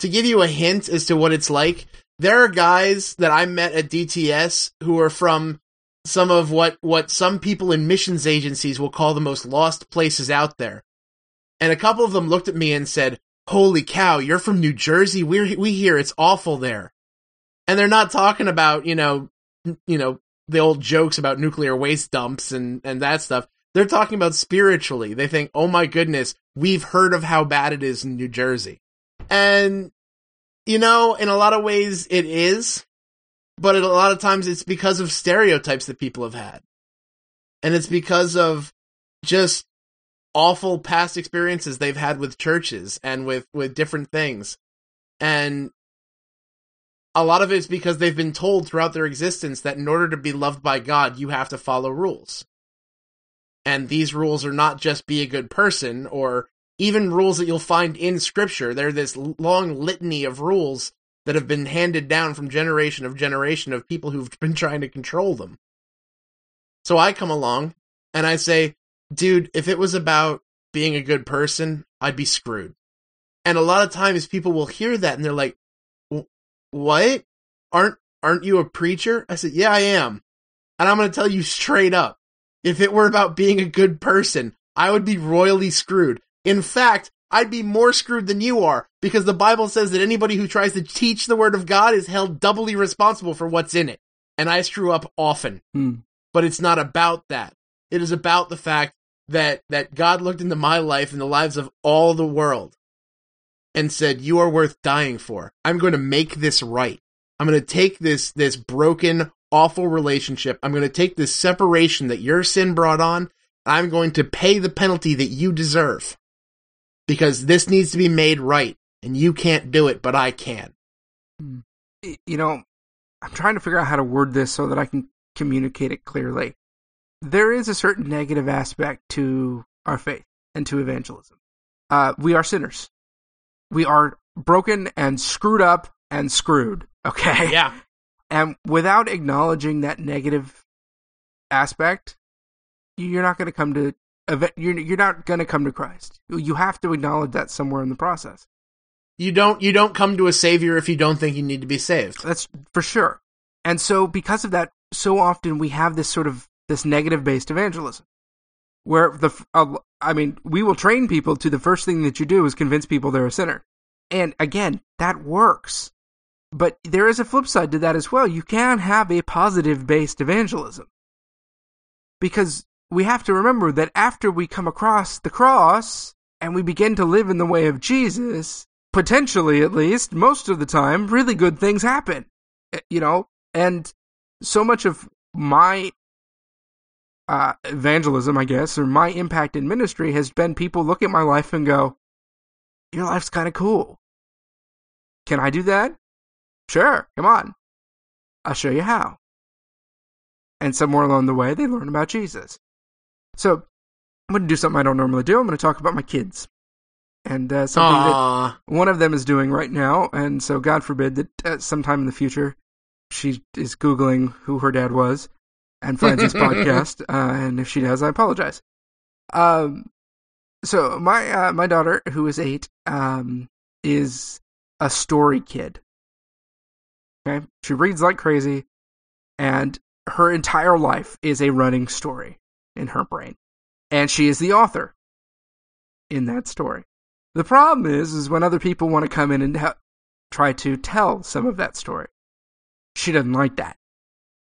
To give you a hint as to what it's like, there are guys that I met at DTS who are from some of what what some people in missions agencies will call the most lost places out there. And a couple of them looked at me and said, "Holy cow, you're from New Jersey. We we hear it's awful there." And they're not talking about, you know, you know, the old jokes about nuclear waste dumps and and that stuff. They're talking about spiritually. They think, "Oh my goodness, we've heard of how bad it is in New Jersey." And you know, in a lot of ways it is, but a lot of times it's because of stereotypes that people have had. And it's because of just awful past experiences they've had with churches and with, with different things. And a lot of it's because they've been told throughout their existence that in order to be loved by God, you have to follow rules. And these rules are not just be a good person or even rules that you'll find in scripture. They're this long litany of rules that have been handed down from generation of generation of people who've [LAUGHS] been trying to control them. So I come along and I say, dude, if it was about being a good person, I'd be screwed. And a lot of times people will hear that and they're like, what? Aren't, aren't you a preacher? I said, yeah, I am. And I'm going to tell you straight up. If it were about being a good person, I would be royally screwed. In fact, I'd be more screwed than you are because the Bible says that anybody who tries to teach the word of God is held doubly responsible for what's in it. And I screw up often. Hmm. But it's not about that. It is about the fact that that God looked into my life and the lives of all the world and said, "You are worth dying for. I'm going to make this right. I'm going to take this this broken, awful relationship. I'm going to take this separation that your sin brought on. I'm going to pay the penalty that you deserve because this needs to be made right, and you can't do it, but I can." You know, I'm trying to figure out how to word this so that I can communicate it clearly. There is a certain negative aspect to our faith and to evangelism. Uh, we are sinners. We are broken and screwed up and screwed. [LAUGHS] Okay. Yeah, And without acknowledging that negative aspect, you're not going to come to you're you're not going to come to Christ. You have to acknowledge that somewhere in the process. You don't you don't come to a savior if you don't think you need to be saved. That's for sure. And so because of that, so often we have this sort of this negative based evangelism where the uh, I mean, we will train people to the first thing that you do is convince people they're a sinner. And again, that works. But there is a flip side to that as well. You can have a positive based evangelism. Because we have to remember that after we come across the cross and we begin to live in the way of Jesus, potentially at least, most of the time, really good things happen. Eh, you know, and so much of my uh, evangelism, I guess, or my impact in ministry has been people look at my life and go, Your life's kind of cool. Can I do that? Sure, come on. I'll show you how. And somewhere along the way, they learn about Jesus. So, I'm going to do something I don't normally do. I'm going to talk about my kids. And uh, something Aww. that one of them is doing right now. And so, God forbid that uh, sometime in the future, she is Googling who her dad was and finds this [LAUGHS] podcast. Uh, and if she does, I apologize. Um, so my uh, my daughter, who is eight, um, is a story kid. Okay, she reads like crazy, and her entire life is a running story in her brain, and she is the author in that story. The problem is, is when other people want to come in and ha- try to tell some of that story, she doesn't like that.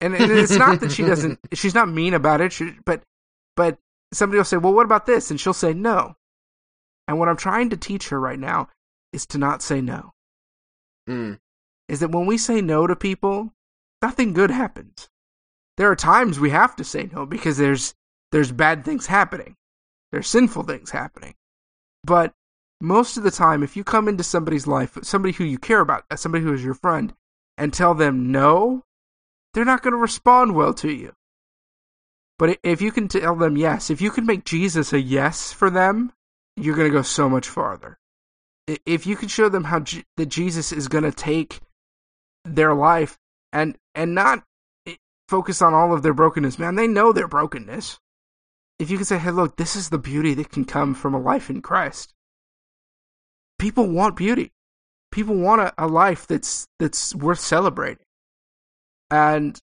And, and it's not that she doesn't, [LAUGHS] she's not mean about it, she, but, but somebody will say, well, what about this? And she'll say no. And what I'm trying to teach her right now is to not say no. Mm. Is that when we say no to people, nothing good happens. There are times we have to say no because there's there's bad things happening. There's sinful things happening. But most of the time, if you come into somebody's life, somebody who you care about, uh, somebody who is your friend, and tell them no, they're not going to respond well to you. But if you can tell them yes, if you can make Jesus a yes for them, you're going to go so much farther. If you can show them how G- that Jesus is going to take their life and and not eh, focus on all of their brokenness, man, they know their brokenness. If you can say, "Hey, look, this is the beauty that can come from a life in Christ." People want beauty. People want a, a life that's that's worth celebrating and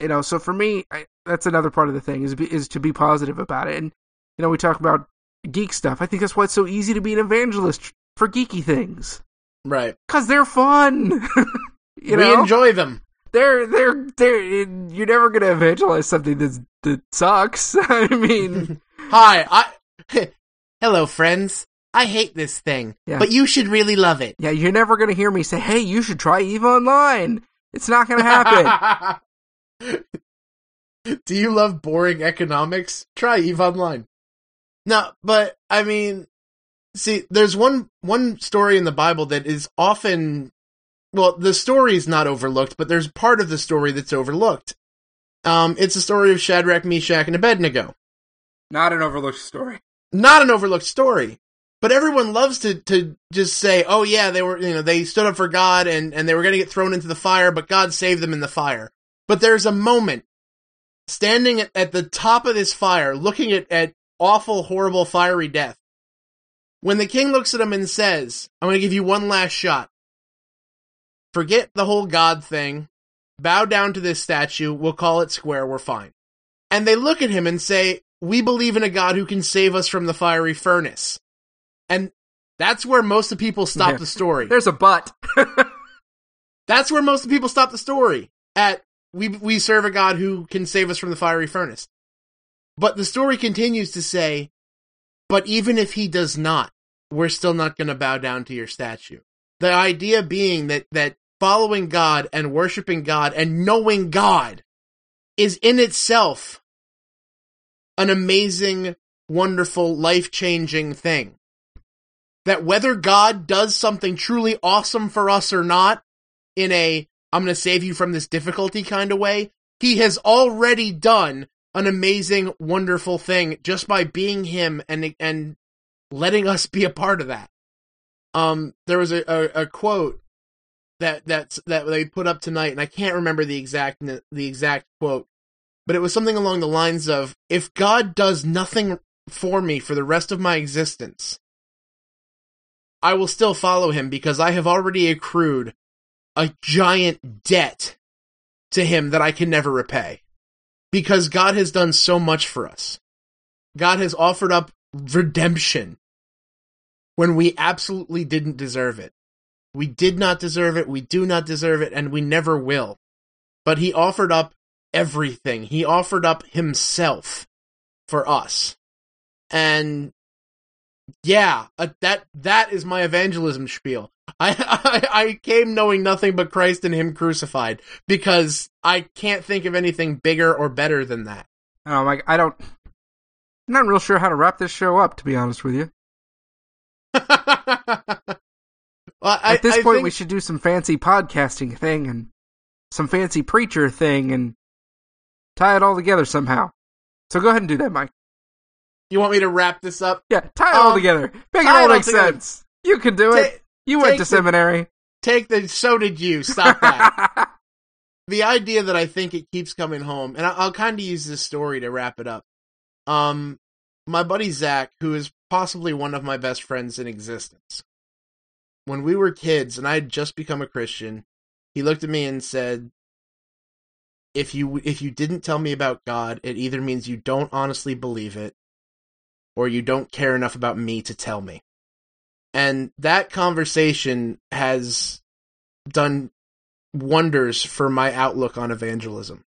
you know, so for me, I, that's another part of the thing is be, is to be positive about it. And you know, we talk about geek stuff. I think that's why it's so easy to be an evangelist for geeky things, right? Because they're fun. [LAUGHS] you know? we enjoy them. They're they're they're. You're never gonna evangelize something that's that sucks. [LAUGHS] I mean, [LAUGHS] hi, I. [LAUGHS] Hello, friends. I hate this thing, yeah. but you should really love it. Yeah, you're never gonna hear me say, "Hey, you should try Eve Online." It's not going to happen. Do you love boring economics? Try Eve Online. No, but I mean, see, there's one one story in the Bible that is often, well, the story is not overlooked, but there's part of the story that's overlooked. Um, it's the story of Shadrach, Meshach, and Abednego. Not an overlooked story. Not an overlooked story. But everyone loves to to just say, "Oh yeah, they were you know they stood up for God and and they were going to get thrown into the fire, but God saved them in the fire." But there's a moment standing at, at the top of this fire, looking at at awful, horrible, fiery death. When the king looks at him and says, "I'm going to give you one last shot. Forget the whole God thing. Bow down to this statue. We'll call it square. We're fine." And they look at him and say, "We believe in a God who can save us from the fiery furnace." And that's where most of the people stop yeah. the story. There's a but. [LAUGHS] that's where most of the people stop the story. At we we serve a God who can save us from the fiery furnace. But the story continues to say, but even if he does not, we're still not going to bow down to your statue. The idea being that that following God and worshiping God and knowing God is in itself an amazing, wonderful, life-changing thing that whether God does something truly awesome for us or not, in a I'm going to save you from this difficulty kind of way, he has already done an amazing, wonderful thing just by being him and and letting us be a part of that. Um, there was a, a, a quote that that's that they put up tonight, and I can't remember the exact the exact quote, but it was something along the lines of, "If God does nothing for me for the rest of my existence, I will still follow him because I have already accrued a giant debt to him that I can never repay. Because God has done so much for us. God has offered up redemption when we absolutely didn't deserve it. We did not deserve it, we do not deserve it, and we never will. But he offered up everything. He offered up himself for us. And yeah, uh, that that is my evangelism spiel. I, [LAUGHS] I I came knowing nothing but Christ and Him crucified because I can't think of anything bigger or better than that. Oh, like I don't. I'm not real sure how to wrap this show up, to be honest with you. [LAUGHS] well, I, At this I point, think- we should do some fancy podcasting thing and some fancy preacher thing and tie it all together somehow. So go ahead and do that, Mike. you want me to wrap this up? Yeah, tie it all Um, together. Make it all all make sense. You can do it. You went to the- seminary. take the so did you. Stop that. [LAUGHS] the idea that I think it keeps coming home, and I- I'll kind of use this story to wrap it up. Um, my buddy Zach, who is possibly one of my best friends in existence, when we were kids and I had just become a Christian, he looked at me and said, "If you if you didn't tell me about God, it either means you don't honestly believe it, or you don't care enough about me to tell me." And that conversation has done wonders for my outlook on evangelism.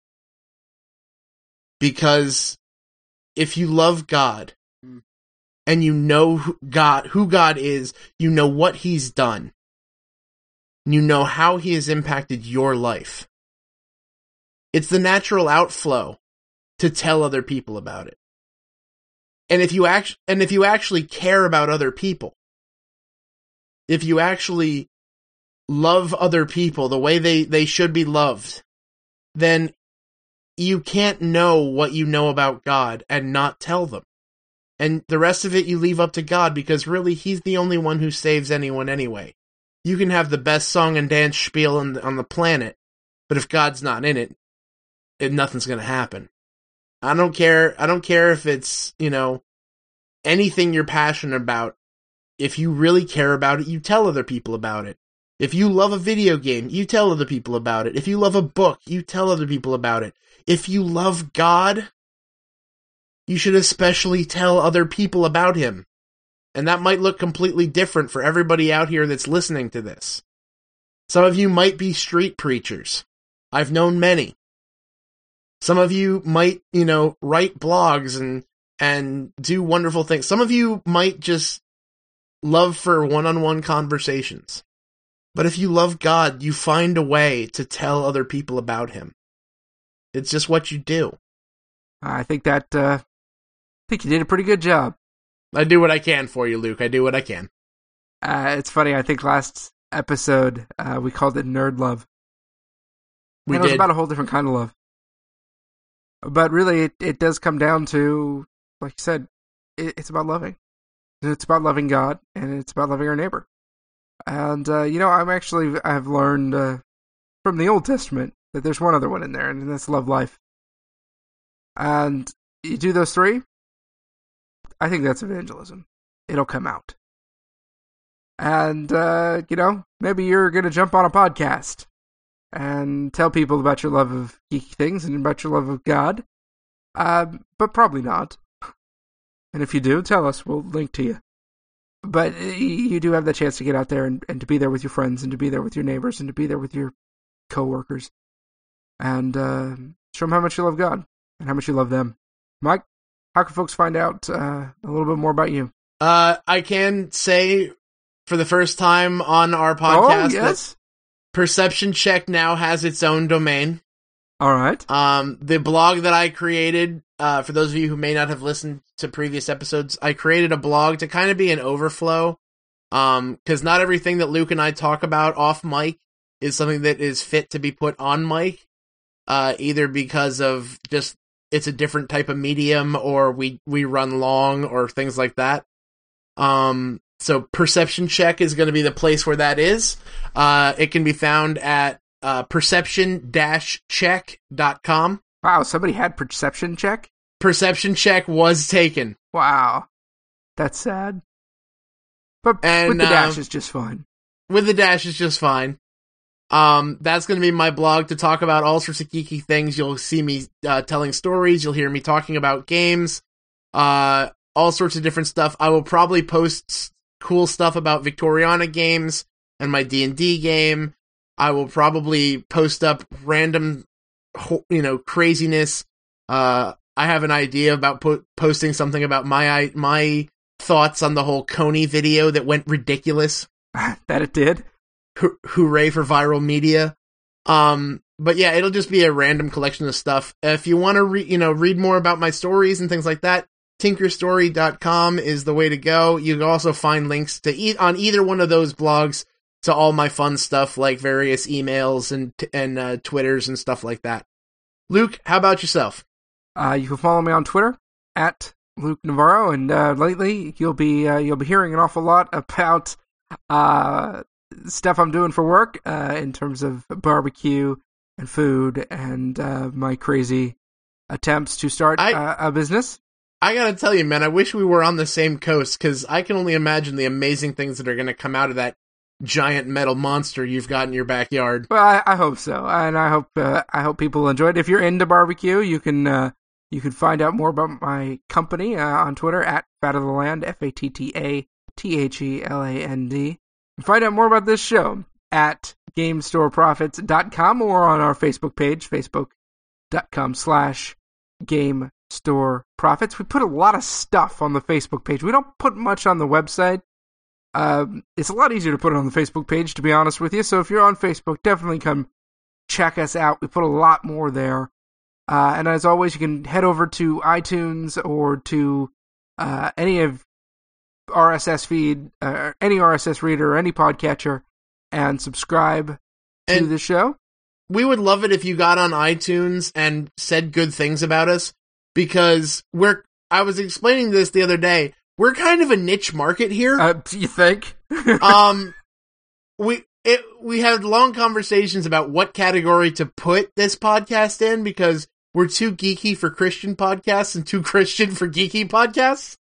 Because if you love God and you know who God who God is, you know what he's done. You know how he has impacted your life. It's the natural outflow to tell other people about it. And if you act and if you actually care about other people, if you actually love other people the way they, they should be loved, then you can't know what you know about God and not tell them. And the rest of it you leave up to God because really He's the only one who saves anyone anyway. You can have the best song and dance spiel on the, on the planet, but if God's not in it, it nothing's going to happen. I don't care. I don't care if it's, you know, anything you're passionate about. If you really care about it, you tell other people about it. If you love a video game, you tell other people about it. If you love a book, you tell other people about it. If you love God, you should especially tell other people about him. And that might look completely different for everybody out here that's listening to this. Some of you might be street preachers. I've known many. Some of you might, you know, write blogs and and do wonderful things. Some of you might just love for one-on-one conversations. But if you love God, you find a way to tell other people about him. It's just what you do. I think that uh, think you did a pretty good job. I do what I can for you, Luke. I do what I can. Uh, it's funny. I think last episode uh, we called it nerd love. We and it was about a whole different kind of love. But really, it, it does come down to, like you said, it, it's about loving. It's about loving God, and it's about loving our neighbor. And uh, you know, I'm actually I've learned uh, from the Old Testament that there's one other one in there, and that's love life. And you do those three, I think that's evangelism. It'll come out. And uh, you know, maybe you're gonna jump on a podcast and tell people about your love of geeky things and about your love of God. Um, but probably not. And if you do, tell us. We'll link to you. But uh, you do have the chance to get out there and, and to be there with your friends and to be there with your neighbors and to be there with your coworkers and uh, show them how much you love God and how much you love them. Mike, how can folks find out uh, a little bit more about you? Uh, I can say for the first time on our podcast oh, yes. Perception Check now has its own domain. All right. Um, the blog that I created, uh, for those of you who may not have listened to previous episodes, I created a blog to kind of be an overflow. Um, cause not everything that Luke and I talk about off mic is something that is fit to be put on mic. Uh, either because of just, it's a different type of medium or we, we run long or things like that. Um, so perception check is going to be the place where that is. Uh, it can be found at uh, perception-check.com. Wow, somebody had perception check? Perception check was taken. Wow. That's sad. But And, with the dash uh, is just fine. with the dash is just fine. Um, that's going to be my blog to talk about all sorts of geeky things. You'll see me uh, telling stories. You'll hear me talking about games, uh, all sorts of different stuff. I will probably post cool stuff about Victoriana games and my D and D game. I will probably post up random, you know, craziness. Uh, I have an idea about po- posting something about my my thoughts on the whole Kony video that went ridiculous [LAUGHS] that it did. Hoo- hooray for viral media. Um, but yeah, it'll just be a random collection of stuff. If you want to read, you know, read more about my stories and things like that, tinkerstory.com is the way to go. You can also find links to e- on either one of those blogs to all my fun stuff like various emails and and uh, twitters and stuff like that. Luke, how about yourself? Uh, you can follow me on Twitter at Luke Navarro, and uh, lately you'll be uh, you'll be hearing an awful lot about uh, stuff I'm doing for work uh, in terms of barbecue and food and uh, my crazy attempts to start I- uh, a business. I gotta tell you, man, I wish we were on the same coast because I can only imagine the amazing things that are gonna come out of that giant metal monster you've got in your backyard. Well, I, I hope so, and I hope uh, I hope people enjoy it. If you're into barbecue, you can uh, you can find out more about my company uh, on Twitter at Fat of the Land, F A T T A T H E L A N D. Find out more about this show at GameStoreProphets.com or on our Facebook page, Facebook.com slash Game Store Prophets. We put a lot of stuff on the Facebook page. We don't put much on the website. Um, it's a lot easier to put it on the Facebook page, to be honest with you. So if you're on Facebook, definitely come check us out. We put a lot more there. Uh, and as always, you can head over to iTunes or to uh, any of RSS feed, uh, any RSS reader, or any podcatcher, and subscribe to the show. We would love it if you got on iTunes and said good things about us because we're. I was explaining this the other day. We're kind of a niche market here. Uh, do you think? [LAUGHS] um we it we had long conversations about what category to put this podcast in because we're too geeky for Christian podcasts and too Christian for geeky podcasts.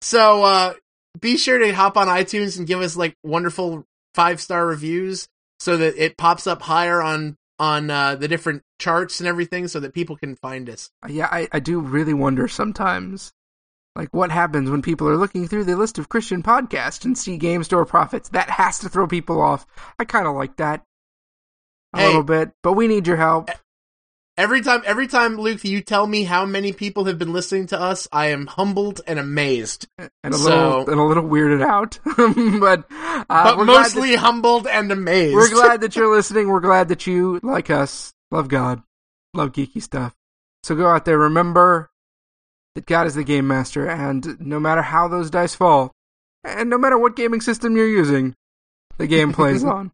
So uh be sure to hop on iTunes and give us like wonderful five star reviews so that it pops up higher on on uh, the different charts and everything so that people can find us. yeah, I, I do really wonder sometimes, like what happens when people are looking through the list of Christian podcasts and see Game Store Prophets. That has to throw people off. I kind of like that a Hey. little bit, but we need your help. Every time every time Luke you tell me how many people have been listening to us, I am humbled and amazed. and a So- little and a little weirded out. [LAUGHS] but uh, but mostly humbled and amazed. we're glad [LAUGHS] that you're listening. We're glad that you like us, love God, love geeky stuff. So go out there, remember that God is the game master, and no matter how those dice fall, and no matter what gaming system you're using, the game plays [LAUGHS] on.